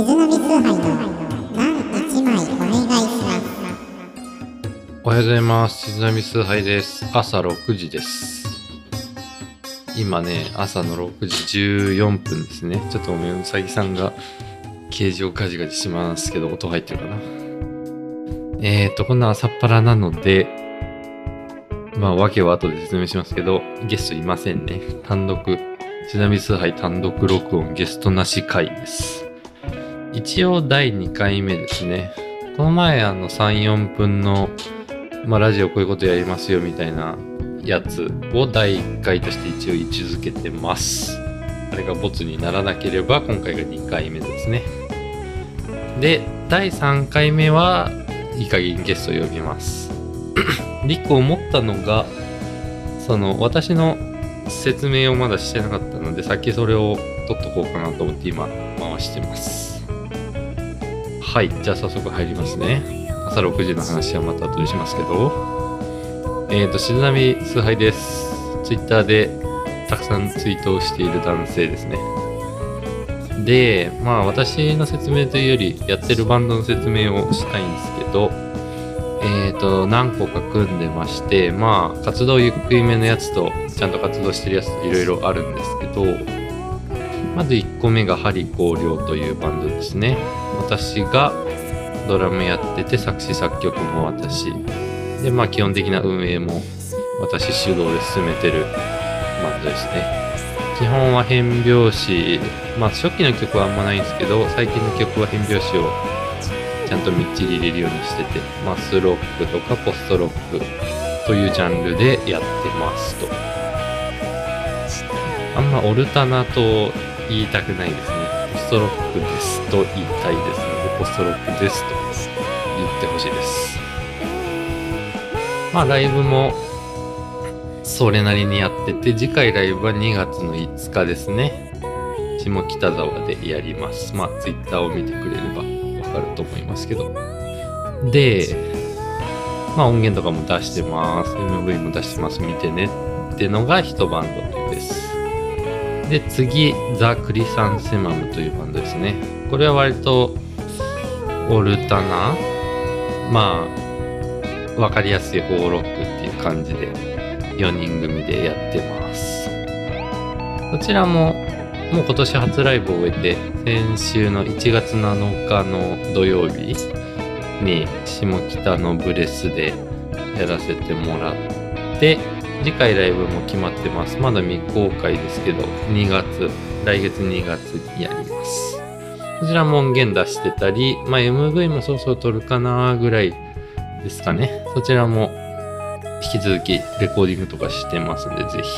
おはようございます。静波崇拝です。朝6時です。今ね、朝の6時14分ですね。ちょっとごめん、うさぎさんがケージをガジガジしますけど、音入ってるかな。えーと、こんな朝っぱらなので、まあ、訳は後で説明しますけど、ゲストいませんね。単独、静波崇拝単独録音ゲストなし会です。一応第2回目ですね。この前あの3、4分のまあ、ラジオこういうことやりますよみたいなやつを第1回として一応位置づけてます。あれがボツにならなければ今回が2回目ですね。で、第3回目はいい加減ゲストを呼びます。で、1個思ったのが、その私の説明をまだしてなかったので、先それを取っとこうかなと思って今回してます。はい、じゃあ早速入りますね。朝6時の話はまた後でしますけど、えっ、ー、と、静波崇拝です。ツイッターでたくさんツイートをしている男性ですね。で、まあ私の説明というより、やってるバンドの説明をしたいんですけど、えっ、ー、と、何個か組んでまして、まあ活動ゆっくりめのやつと、ちゃんと活動してるやつといろいろあるんですけど、まず1個目がハリコーリョウというバンドですね。私がドラムやってて作詞作曲も私。でまあ基本的な運営も私主導で進めてるバンドですね。基本は変拍子。まあ初期の曲はあんまないんですけど最近の曲は変拍子をちゃんとみっちり入れるようにしててマスロックとかポストロックというジャンルでやってますと。あんまオルタナと言いたくないですねポストロックですと言いたいですのでポストロックですと言ってほしいです。まあライブもそれなりにやってて、次回ライブは2月の5日ですね。下北沢でやります。まあツイッターを見てくれればわかると思いますけど。で、まあ音源とかも出してます。MV も出してます。見てねってのが一バンドです。で、次、ザ・クリサンセマムというバンドですね。これは割とオルタナまあ、わかりやすいホーロックっていう感じで4人組でやってます。こちらももう今年初ライブを終えて先週の1月7日の土曜日に下北のブレスでやらせてもらって次回ライブも決まってます。まだ未公開ですけど2月、来月2月にやります。こちらも音源出してたり、まあ、MV もそろそろ撮るかなぐらいですかね。そちらも引き続きレコーディングとかしてますんで、ぜひ。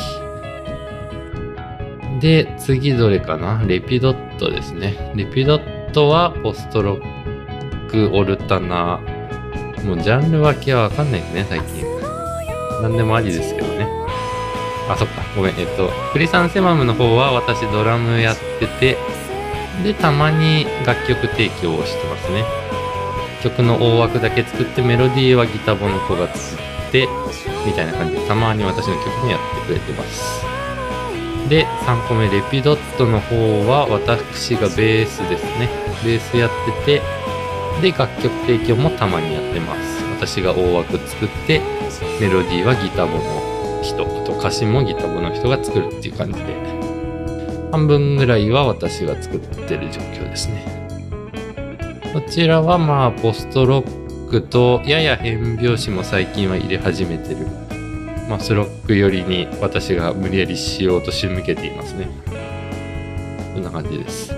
で、次どれかな？レピドットですね。レピドットはポストロック、オルタナ、もうジャンル分けはわかんないですね、最近。何でもありですけどね。あ、そっか。ごめん。えっと、クリサンセマムの方は私ドラムやってて、で、たまに楽曲提供をしてますね。曲の大枠だけ作って、メロディーはギタボの子が作って、みたいな感じで、たまに私の曲もやってくれてます。で、3個目、レピドットの方は、私がベースですね。ベースやってて、で、楽曲提供もたまにやってます。私が大枠作って、メロディーはギターボの人、あと歌詞もギターボの人が作るっていう感じで、半分ぐらいは私が作ってる状況ですね。こちらはまあ、ポストロックと、やや変拍子も最近は入れ始めてる。マスロック寄りに私が無理やりしようと仕向けていますね。こんな感じです。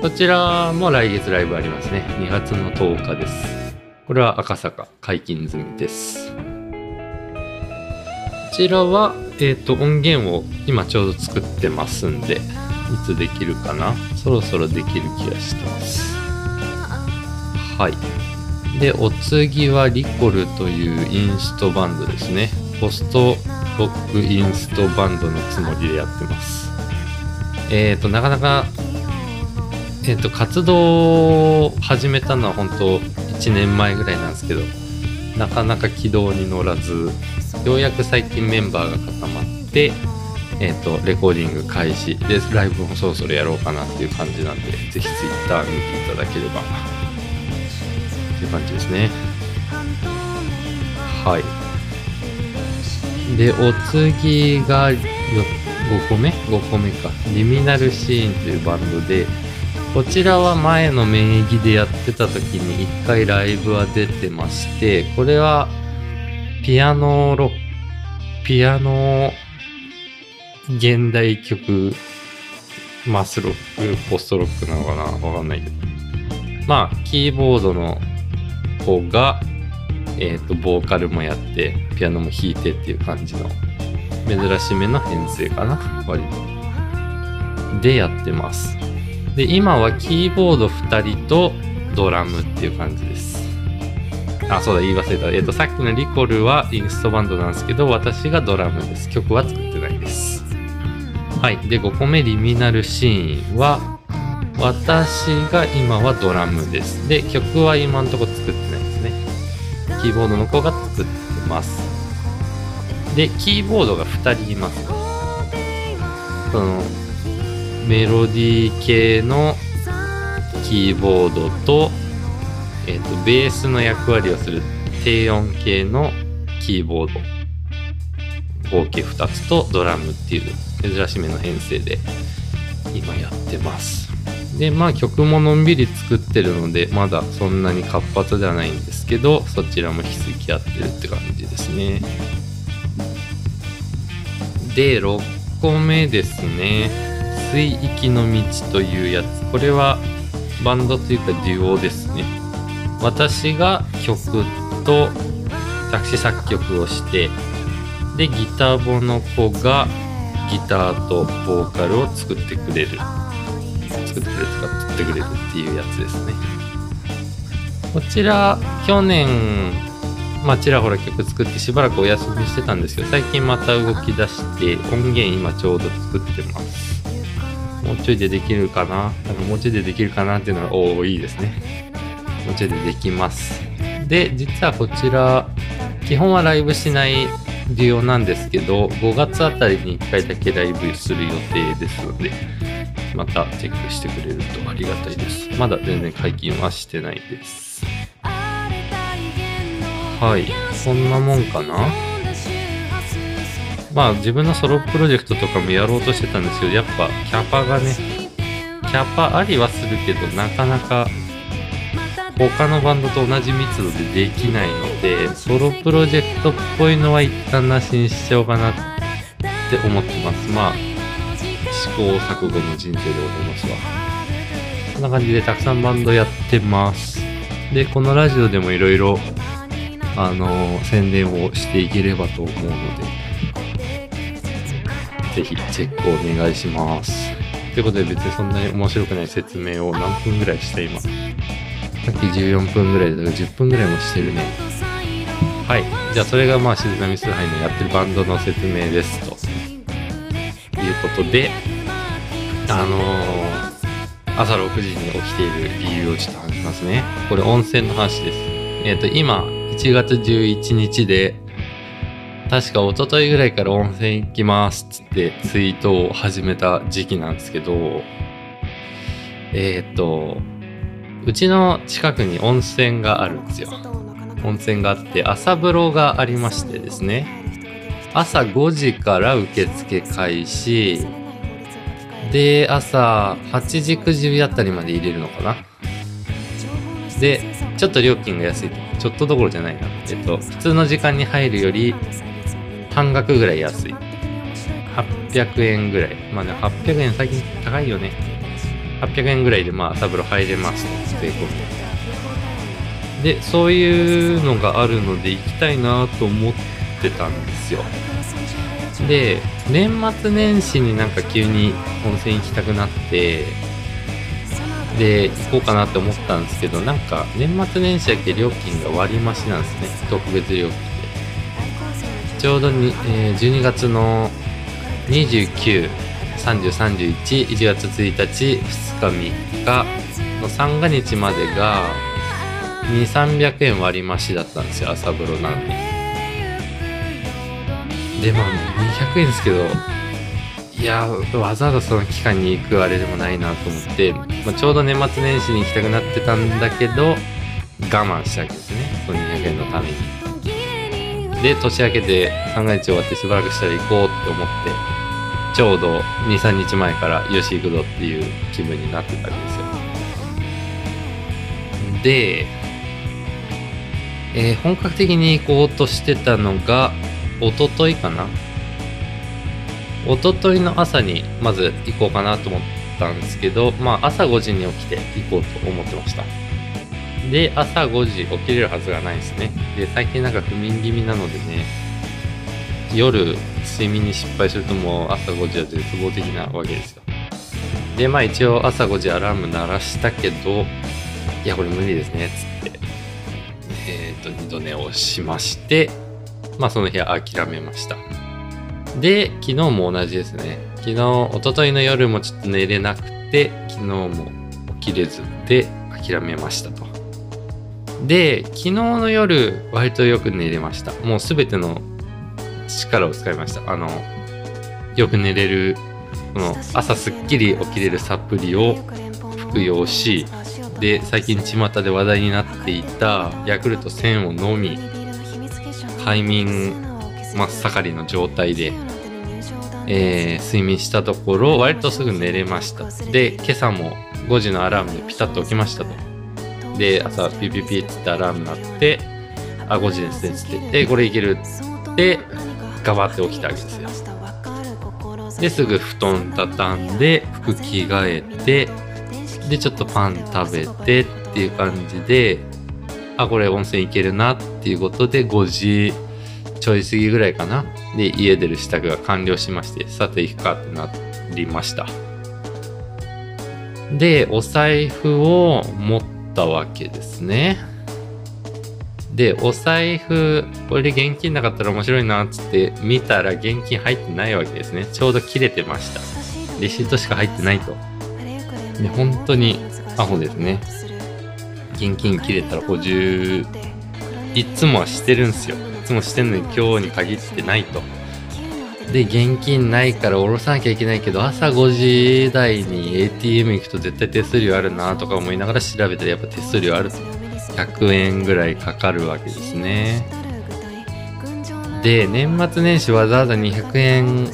こちらも来月ライブありますね。2月の10日です。これは赤坂解禁済みです。こちらは、えっ、ー、と、音源を今ちょうど作ってますんで、いつできるかな？そろそろできる気がしてます。はい。で、お次はリコルというインストバンドですね。ポストロックインストバンドのつもりでやってます。えっ、ー、と、なかなか、えっ、ー、と、活動を始めたのは本当1年前ぐらいなんですけど、なかなか軌道に乗らず、ようやく最近メンバーが固まって、えっ、と、レコーディング開始。で、ライブもそろそろやろうかなっていう感じなんで、ぜひ Twitter 見ていただければ。っていう感じですね。はい。で、お次がよ5個目 ?5 個目か。リミナルシーンというバンドで、こちらは前の名義でやってた時に1回ライブは出てまして、これはピアノロッ、ピアノ現代曲、マスロック、ポストロックなのかな？わかんないけど。まあ、キーボードの子が、えっ、と、ボーカルもやって、ピアノも弾いてっていう感じの、珍しめの編成かな割と。でやってます。で、今はキーボード2人とドラムっていう感じです。あ、そうだ、言い忘れた。えっ、と、さっきのリコルはインストバンドなんですけど、私がドラムです。曲は作ってないです。はい。で、5個目、リミナルシーンは、私が今はドラムです。で、曲は今のとこ作ってないですね。キーボードの子が作ってます。で、キーボードが2人います。その、メロディー系のキーボードと、えっ、と、ベースの役割をする低音系のキーボード。合計2つとドラムっていう珍しめの編成で今やってます。で、まあ曲ものんびり作ってるので、まだそんなに活発ではないんですけど、そちらも引き続きやってるって感じですね。で、6個目ですね。水域の道というやつ。これはバンドというかデュオですね。私が曲と作詞作曲をして、で、ギターボの子がギターとボーカルを作ってくれる。作ってくれるとか作ってくれるっていうやつですね。こちら、去年、まあ、ちらほら曲作ってしばらくお休みしてたんですけど、最近また動き出して、音源今ちょうど作ってます。もうちょいでできるかな？なんかもうちょいでできるかなっていうのが、おおいいですね。もうちょいでできます。で、実はこちら、基本はライブしないデュオなんですけど、5月あたりに1回だけライブする予定ですので、またチェックしてくれるとありがたいです。まだ全然解禁はしてないです。はい、そんなもんかな？まあ自分のソロプロジェクトとかもやろうとしてたんですけど、やっぱキャパがね、キャパありはするけど、なかなか他のバンドと同じ密度でできないので、ソロプロジェクトっぽいのは一旦なしにしちゃおうかなって思ってます。まあ、試行錯誤の人生でございますわ。こんな感じでたくさんバンドやってます。で、このラジオでもいろいろ、あの宣伝をしていければと思うので、ぜひチェックをお願いします。ということで別にそんなに面白くない説明を何分ぐらいした今。さっき14分ぐらいだから10分ぐらいもしてるね。はい。じゃあそれがまあ静波崇拝のやってるバンドの説明ですと。いうことで、あのー朝6時に起きている理由をちょっと話しますね。これ温泉の話です。えっ、と、今、1月11日で、確か一昨日ぐらいから温泉行きますっつってツイートを始めた時期なんですけど、えっ、と、うちの近くに温泉があるんですよ。温泉があって、朝風呂がありましてですね。朝5時から受付開始。で、朝8時9時あたりまで入れるのかな。で、ちょっと料金が安い。ちょっとどころじゃないな。えっと、普通の時間に入るより半額ぐらい安い。800円ぐらい。まあね、800円最近高いよね。800円ぐらいでまあ朝風呂入れます、税込みで。で、そういうのがあるので行きたいなと思ってたんですよ。で、年末年始になんか急に温泉行きたくなって、で、行こうかなって思ったんですけど、なんか年末年始だけ料金が割増しなんですね。特別料金。ちょうどに、えー12月の29、30、31、1月1日、2日、3日の三が日までが、2、300円割増しだったんですよ、朝風呂なのに。で、まあ、200円ですけど、いやわざわざその期間に行くあれでもないなと思って、まあ、ちょうど年末年始に行きたくなってたんだけど我慢したわけですねその200円のためにで年明けて三が日終わってしばらくしたら行こうって思ってちょうど23日前からよし行くぞっていう気分になってたわけですよで、えー本格的に行こうとしてたのが一昨日かな？一昨日の朝にまず行こうかなと思ったんですけど、まあ朝5時に起きて行こうと思ってました。で、朝5時起きれるはずがないですね。で、最近なんか不眠気味なのでね、夜睡眠に失敗するともう朝5時は絶望的なわけですよ。で、まあ一応朝5時アラーム鳴らしたけど、いや、これ無理ですね、つって、えっ、と、二度寝をしまして、まあその日は諦めました。で、昨日も同じですね。昨日、一昨日の夜もちょっと寝れなくて、昨日も起きれずで諦めましたと。で、昨日の夜、割とよく寝れました。もうすべての力を使いました。あの、よく寝れる、この朝すっきり起きれるサプリを服用し、で、最近巷で話題になっていたヤクルト1000を飲み、快眠真っ盛りの状態で、えー睡眠したところ割とすぐ寝れましたで今朝も5時のアラームでピタッと起きましたとで朝ピピピってアラーム鳴ってあ5時ですねっってでこれいけるってガバって起きたわけですよ。ですぐ布団畳んで服着替えてでちょっとパン食べてっていう感じであこれ温泉行けるなっていうことで5時ちょい過ぎぐらいかな。で家出る支度が完了しましてさて行くかってなりました。でお財布を持ってたわけですね。でお財布これで現金なかったら面白いなっつって見たら現金入ってないわけですね。ちょうど切れてました。レシートしか入ってないと。で本当にアホですね。現金切れたら補充いつもはしてるんすよ。いつもしてんのに今日に限ってないとで現金ないから下ろさなきゃいけないけど朝5時台に ATM 行くと絶対手数料あるなとか思いながら調べたらやっぱ手数料ある。と100円ぐらいかかるわけですね。で年末年始わざわざ200円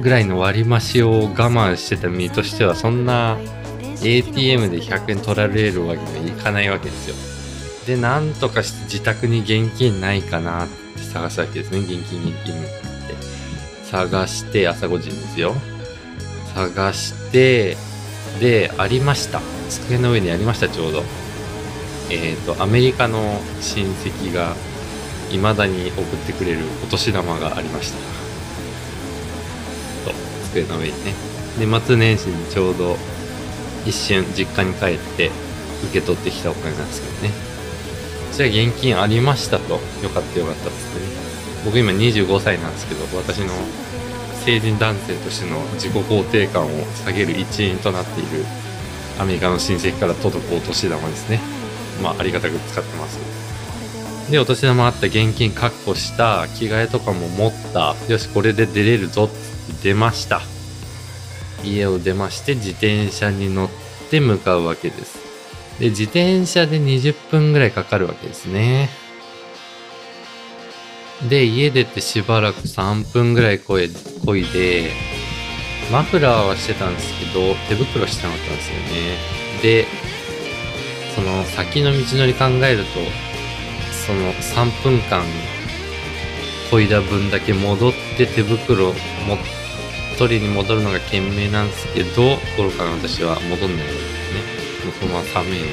ぐらいの割増を我慢してた身としてはそんな ATM で100円取られるわけにはいかないわけですよ。でなんとかして自宅に現金ないかなって探すわけですね現金現金。探して朝5時ですよ。探してでありました。机の上にありましたちょうど。えっ、とアメリカの親戚が未だに送ってくれるお年玉がありました。と机の上にね。年末年始にちょうど一瞬実家に帰って受け取ってきたお金なんですけどね。じゃあ現金ありましたと。よかったよかったっつってね。僕今25歳なんですけど私の成人男性としての自己肯定感を下げる一因となっているアメリカの親戚から届くお年玉ですね。まあありがたく使ってます。でお年玉あった現金確保した着替えとかも持った。よしこれで出れるぞって出ました。家を出まして自転車に乗って向かうわけです。で自転車で20分ぐらいかかるわけですね。で家出てしばらく3分ぐらいこいこいでマフラーはしてたんですけど手袋してなかったんですよね。でその先の道のり考えるとその3分間こいだ分だけ戻って手袋も取りに戻るのが賢明なんですけど心から私は戻んないですね。もうそのまま寒いのを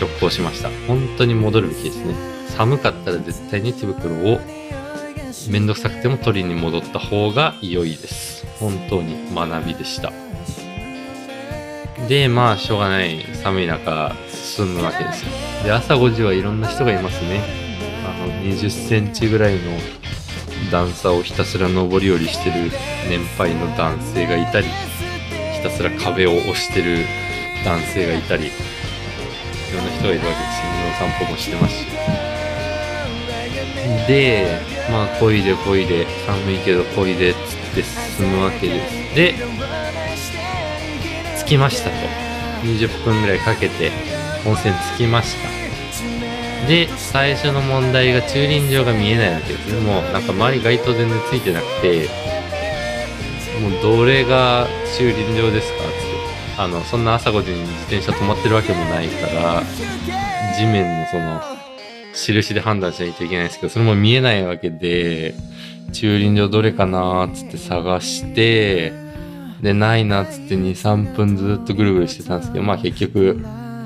直行しました。本当に戻るべきですね。寒かったら絶対に手袋をめんどくさくても取りに戻った方が良いです。本当に学びでした。でまあしょうがない。寒い中進むわけですよ。で朝5時はいろんな人がいますね。あの20センチぐらいの段差をひたすら上り下りしてる年配の男性がいたりひたすら壁を押してる男性がいたりいろんな人がいるわけですよ。犬の散歩もしてますし。でまあ漕いで漕いで寒いけど漕いでっつって進むわけです。で着きましたと。20分ぐらいかけて温泉着きました。で最初の問題が駐輪場が見えないわけですね。もうなんか周り街灯全然ついてなくてもうどれが駐輪場ですかつって。あのそんな朝5時に自転車止まってるわけもないから地面のその印で判断しないといけないんですけどそれも見えないわけで駐輪場どれかなーっつって探してでないなっつって23分ずっとぐるぐるしてたんですけどまあ結局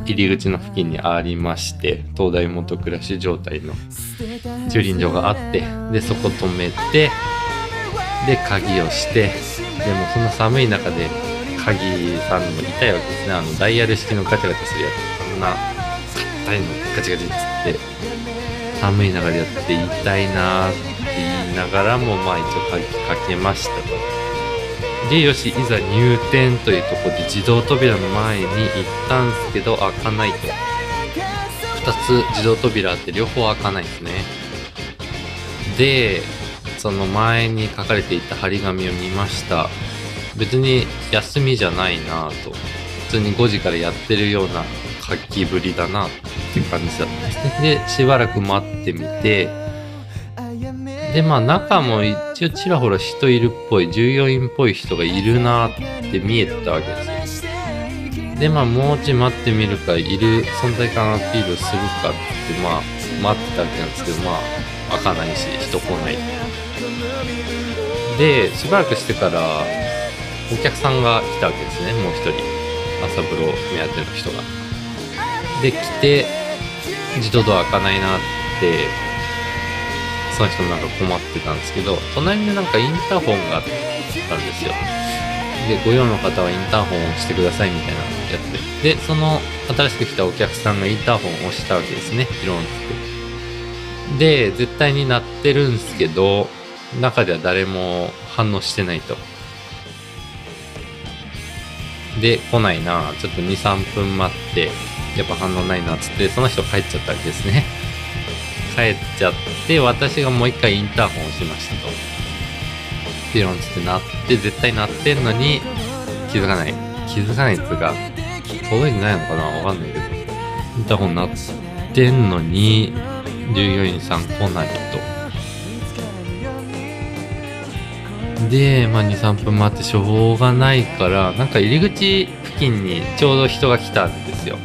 入り口の付近にありまして東大元暮らし状態の駐輪場があってでそこ止めてで鍵をしてでもその寒い中で鍵さんも痛いわけですね。あのダイヤル式のガチャガチャするやつ。こんな硬いのガチガチっつって。寒い中でやって痛いなーって言いながらもまあ一応鍵かけましたと。でよしいざ入店というとこで自動扉の前に行ったんすけど開かないと。2つ自動扉あって両方開かないですね。でその前に書かれていた張り紙を見ました。別に休みじゃないなぁと。普通に5時からやってるような活気ぶりだなと。って感じだったんですね。でしばらく待ってみてでまあ中も一応ちらほら人いるっぽい従業員っぽい人がいるなって見えたわけですよ。でまあもうちょい待ってみるかいる存在感アピールするかってまあ待ってたわけなんですけどまあ開かないし人来ない。でしばらくしてからお客さんが来たわけですね。もう一人。朝風呂目当ての人が。で来て自動ドア開かないなってその人もなんか困ってたんですけど隣になんかインターホンがあったんですよ。でご用の方はインターホンを押してくださいみたいなのやつででその新しく来たお客さんがインターホンを押したわけですね。ピロンって。で絶対に鳴ってるんですけど中では誰も反応してないと。で来ないな。ちょっと23分待ってやっぱ反応ないなっつってその人帰っちゃったわけですね。帰っちゃって私がもう一回インターホンをしましたと。ピロンつって鳴って絶対鳴ってんのに気づかない。気づかないっつうか届いてないのかな？わかんないけど。インターホン鳴ってんのに従業員さん来ないと。で、まあ、23分待ってしょうがないからなんか入り口付近にちょうど人が来たんですよ。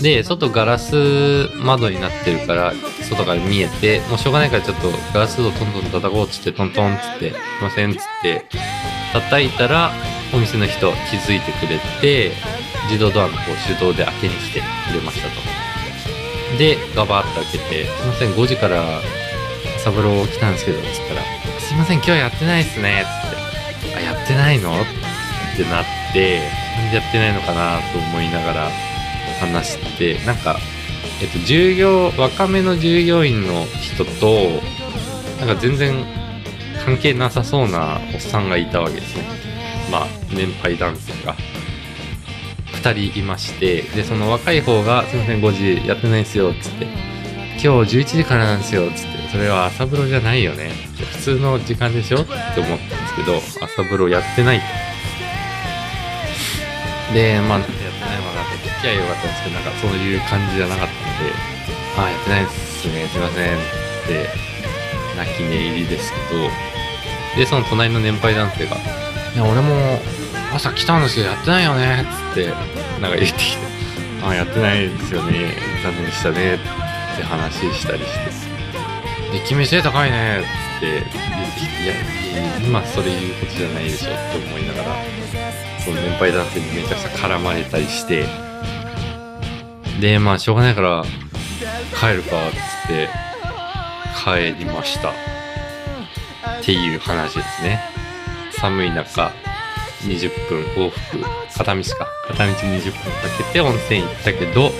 で外ガラス窓になってるから外から見えてもうしょうがないからちょっとガラスをトントン叩こうっつってトントンっつって「すいません」っつって叩いたらお店の人気づいてくれて自動ドアのこう手動で開けに来てくれましたと。でガバッと開けて「すいません5時からサブロー来たんですけど」っつったら「すいません今日やってないっすね」っつって「あやってないの?」ってなってなんでやってないのかなと思いながら話してなんかえっと従業若めの従業員の人となんか全然関係なさそうなおっさんがいたわけですね。まあ年配男性が。2人いましてでその若い方が「すいません5時やってないんすよ」っつって「今日11時からなんですよ」っつって「それは朝風呂じゃないよね」普通の時間でしょ？って思ったんですけど朝風呂やってない。でまあやってないわなって聞きゃよかったんですけどなんかそういう感じじゃなかったので「ああやってないですねすいません」って泣き寝入りですけど。でその隣の年配男性が「いや俺も朝来たんですけどやってないよね」っつってなんか言ってきて「ああやってないですよね残念でしたね」って話したりして「で君背高いね」っつって言ってきて「いやいや今それ言うことじゃないでしょ」って思いながらその年配男性にめちゃくちゃ絡まれたりして。でまあしょうがないから帰るかっつって帰りました。っていう話ですね。寒い中20分往復片道か。片道20分かけて温泉行ったけど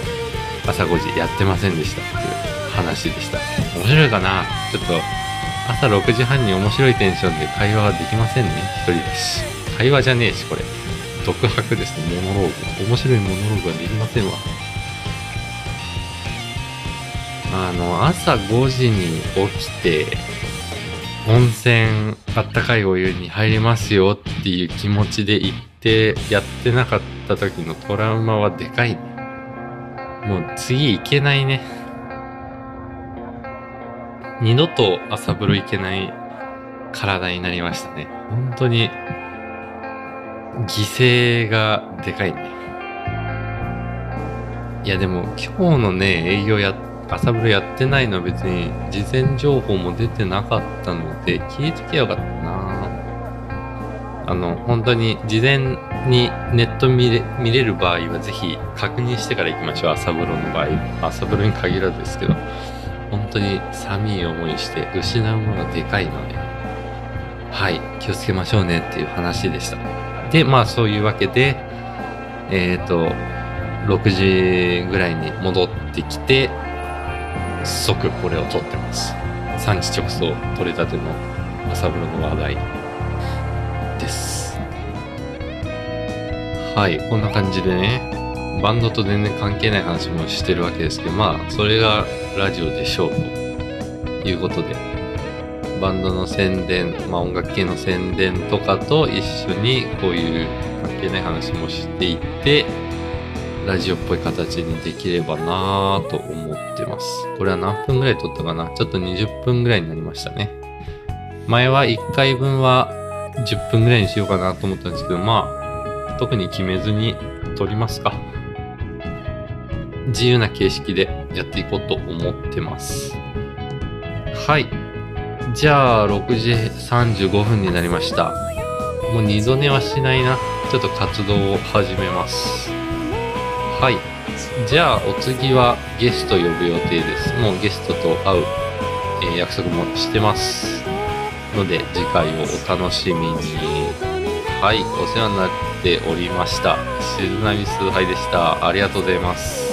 朝5時やってませんでしたっていう話でした。面白いかな？ちょっと朝6時半に面白いテンションで会話ができませんね。一人だし会話じゃねえしこれ。独白ですね。モノローグ面白いモノローグができませんわ。あの朝5時に起きて温泉あったかいお湯に入りますよっていう気持ちで行ってやってなかった時のトラウマはでかいもう次行けないね。二度と朝風呂行けない体になりましたね。本当に犠牲がでかいね。いやでも今日のね営業や朝風呂やってないのは別に事前情報も出てなかったので聞いときゃよかったな。あの本当に事前にネット見れ見れる場合はぜひ確認してから行きましょう朝風呂の場合。朝風呂に限らずですけど。本当に寒い思いして失うものがでかいのではい気をつけましょうねっていう話でした。でまあそういうわけでえっ、と6時ぐらいに戻ってきて即これを撮ってます。産地直送取れたての朝風呂の話題です。はいこんな感じでね。バンドと全然関係ない話もしてるわけですけどまあそれがラジオでしょうということでバンドの宣伝、まあ、音楽系の宣伝とかと一緒にこういう関係ない話もしていってラジオっぽい形にできればなぁと思ってます。これは何分ぐらい撮ったかな？ちょっと20分ぐらいになりましたね。前は1回分は10分ぐらいにしようかなと思ったんですけど、まあ、特に決めずに撮りますか。自由な形式でやっていこうと思ってます。はい。じゃあ、6時35分になりました。もう二度寝はしないな。ちょっと活動を始めます。はい。じゃあ、お次はゲスト呼ぶ予定です。もうゲストと会う、えー約束もしてます。ので、次回をお楽しみに。はい。お世話になっておりました。静波崇拝でした。ありがとうございます。